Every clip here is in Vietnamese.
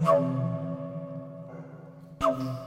Thank you.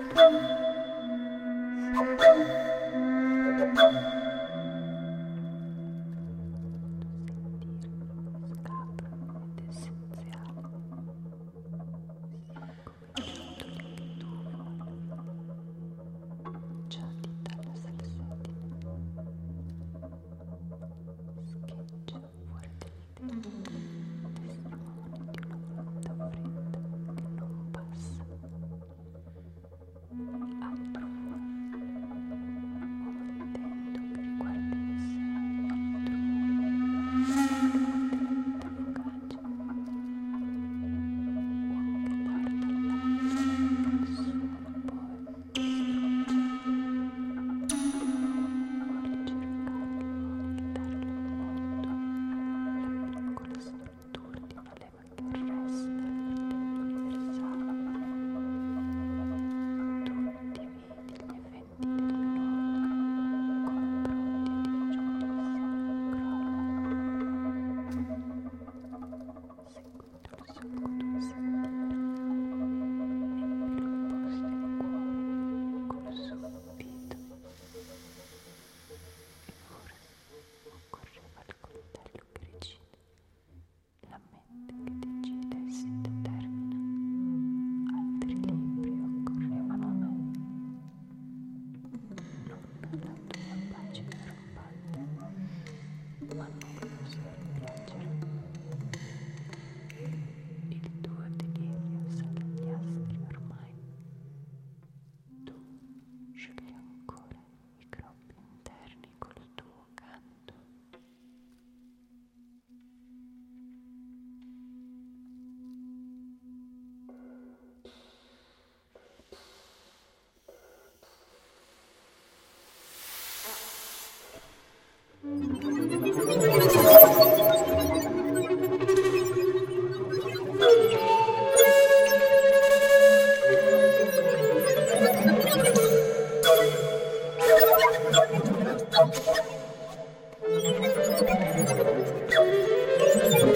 Thank you.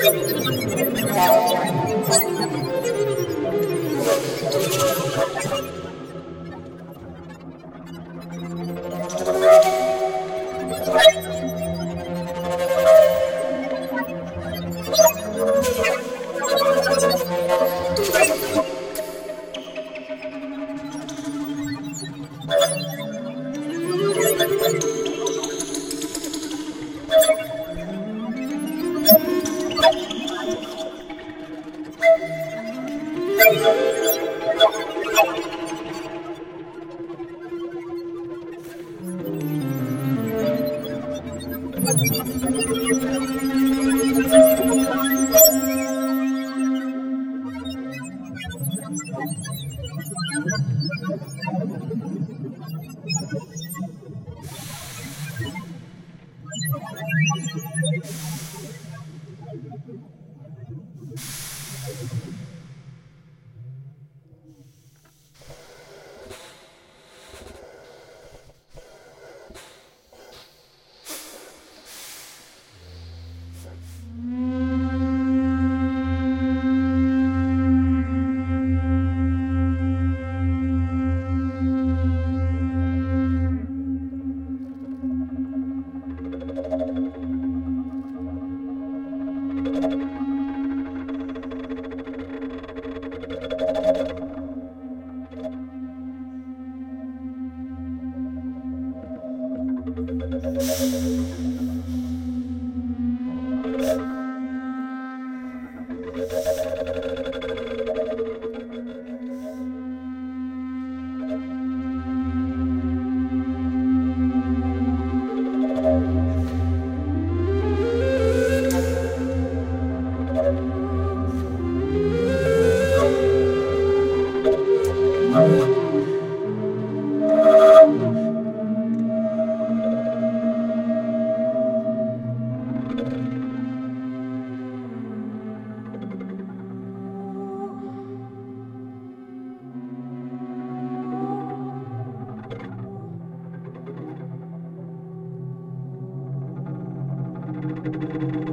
Thank dạ. you. Gracias. Pues, thank you